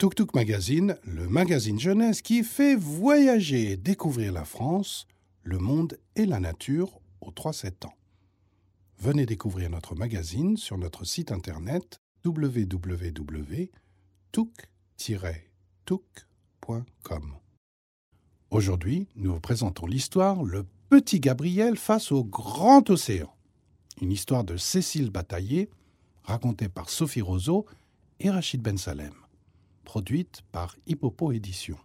Tuk Tuk Magazine, le magazine jeunesse qui fait voyager et découvrir la France, le monde et la nature aux 3-7 ans. Venez découvrir notre magazine sur notre site internet www.tuk-tuk.com. Aujourd'hui, nous vous présentons l'histoire Le petit Gabriel face au grand océan. Une histoire de Cécile Bataillé, racontée par Sophie Roseau et Rachid Ben Salem produite par Hippopo Édition.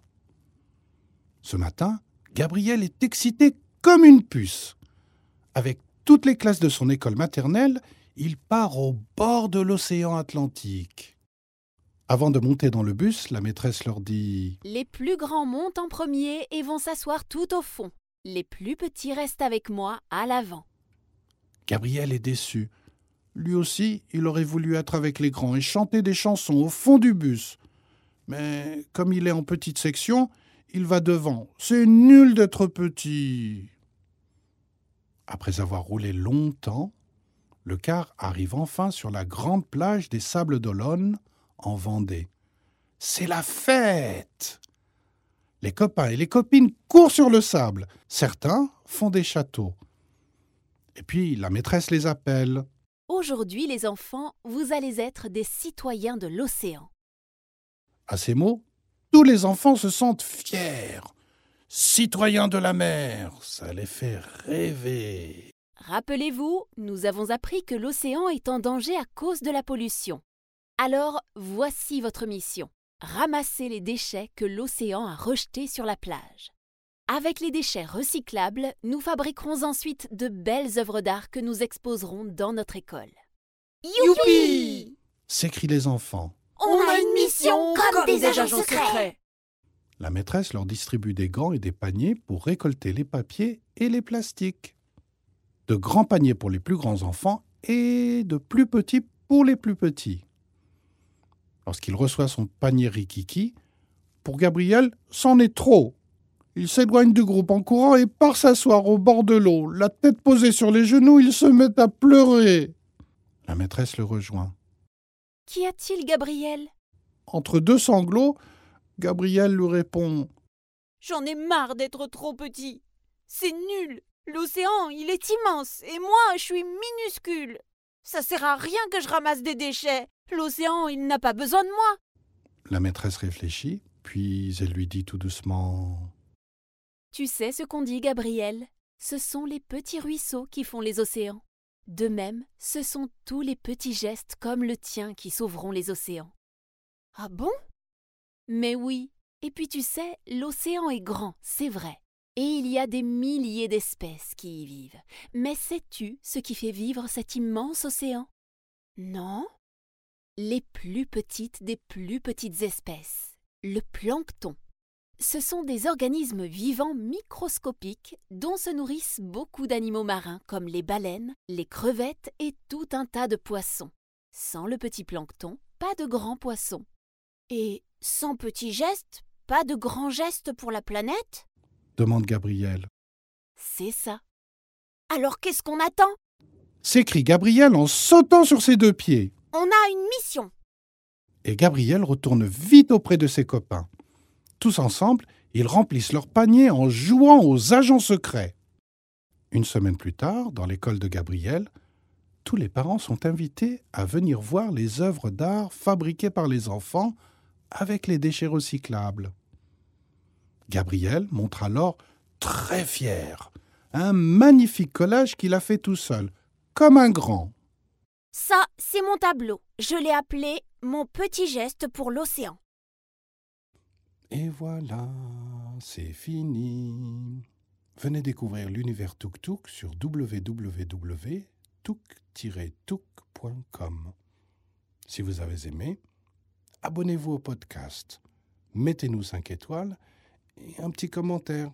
Ce matin, Gabriel est excité comme une puce. Avec toutes les classes de son école maternelle, il part au bord de l'océan Atlantique. Avant de monter dans le bus, la maîtresse leur dit Les plus grands montent en premier et vont s'asseoir tout au fond. Les plus petits restent avec moi à l'avant. Gabriel est déçu. Lui aussi, il aurait voulu être avec les grands et chanter des chansons au fond du bus. Mais comme il est en petite section, il va devant. C'est nul d'être petit. Après avoir roulé longtemps, le car arrive enfin sur la grande plage des Sables d'Olonne, en Vendée. C'est la fête Les copains et les copines courent sur le sable. Certains font des châteaux. Et puis la maîtresse les appelle. Aujourd'hui, les enfants, vous allez être des citoyens de l'océan. À ces mots, tous les enfants se sentent fiers. Citoyens de la mer, ça les fait rêver. Rappelez-vous, nous avons appris que l'océan est en danger à cause de la pollution. Alors, voici votre mission. Ramassez les déchets que l'océan a rejetés sur la plage. Avec les déchets recyclables, nous fabriquerons ensuite de belles œuvres d'art que nous exposerons dans notre école. Youpi s'écrient les enfants. On a une mission comme des agents secrets. La maîtresse leur distribue des gants et des paniers pour récolter les papiers et les plastiques. De grands paniers pour les plus grands enfants et de plus petits pour les plus petits. Lorsqu'il reçoit son panier rikiki, pour Gabriel, c'en est trop. Il s'éloigne du groupe en courant et part s'asseoir au bord de l'eau. La tête posée sur les genoux, il se met à pleurer. La maîtresse le rejoint. Qu'y a-t-il, Gabriel? Entre deux sanglots, Gabriel lui répond J'en ai marre d'être trop petit. C'est nul. L'océan, il est immense, et moi, je suis minuscule. Ça sert à rien que je ramasse des déchets. L'océan, il n'a pas besoin de moi. La maîtresse réfléchit, puis elle lui dit tout doucement Tu sais ce qu'on dit, Gabriel? Ce sont les petits ruisseaux qui font les océans. De même, ce sont tous les petits gestes comme le tien qui sauveront les océans. Ah bon? Mais oui. Et puis tu sais, l'océan est grand, c'est vrai. Et il y a des milliers d'espèces qui y vivent. Mais sais-tu ce qui fait vivre cet immense océan? Non Les plus petites des plus petites espèces. Le plancton. Ce sont des organismes vivants microscopiques dont se nourrissent beaucoup d'animaux marins comme les baleines, les crevettes et tout un tas de poissons. Sans le petit plancton, pas de grands poissons. Et sans petits gestes, pas de grands gestes pour la planète? Demande Gabriel. C'est ça. Alors qu'est-ce qu'on attend? S'écrie Gabriel en sautant sur ses deux pieds. On a une mission. Et Gabriel retourne vite auprès de ses copains. Tous ensemble, ils remplissent leur panier en jouant aux agents secrets. Une semaine plus tard, dans l'école de Gabriel, tous les parents sont invités à venir voir les œuvres d'art fabriquées par les enfants avec les déchets recyclables. Gabriel montre alors, très fier, un magnifique collage qu'il a fait tout seul, comme un grand. Ça, c'est mon tableau. Je l'ai appelé Mon petit geste pour l'océan. Et voilà, c'est fini. Venez découvrir l'univers Tuk Tuk sur www.tuk-tuk.com. Si vous avez aimé, abonnez-vous au podcast, mettez-nous 5 étoiles et un petit commentaire.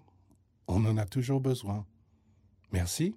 On en a toujours besoin. Merci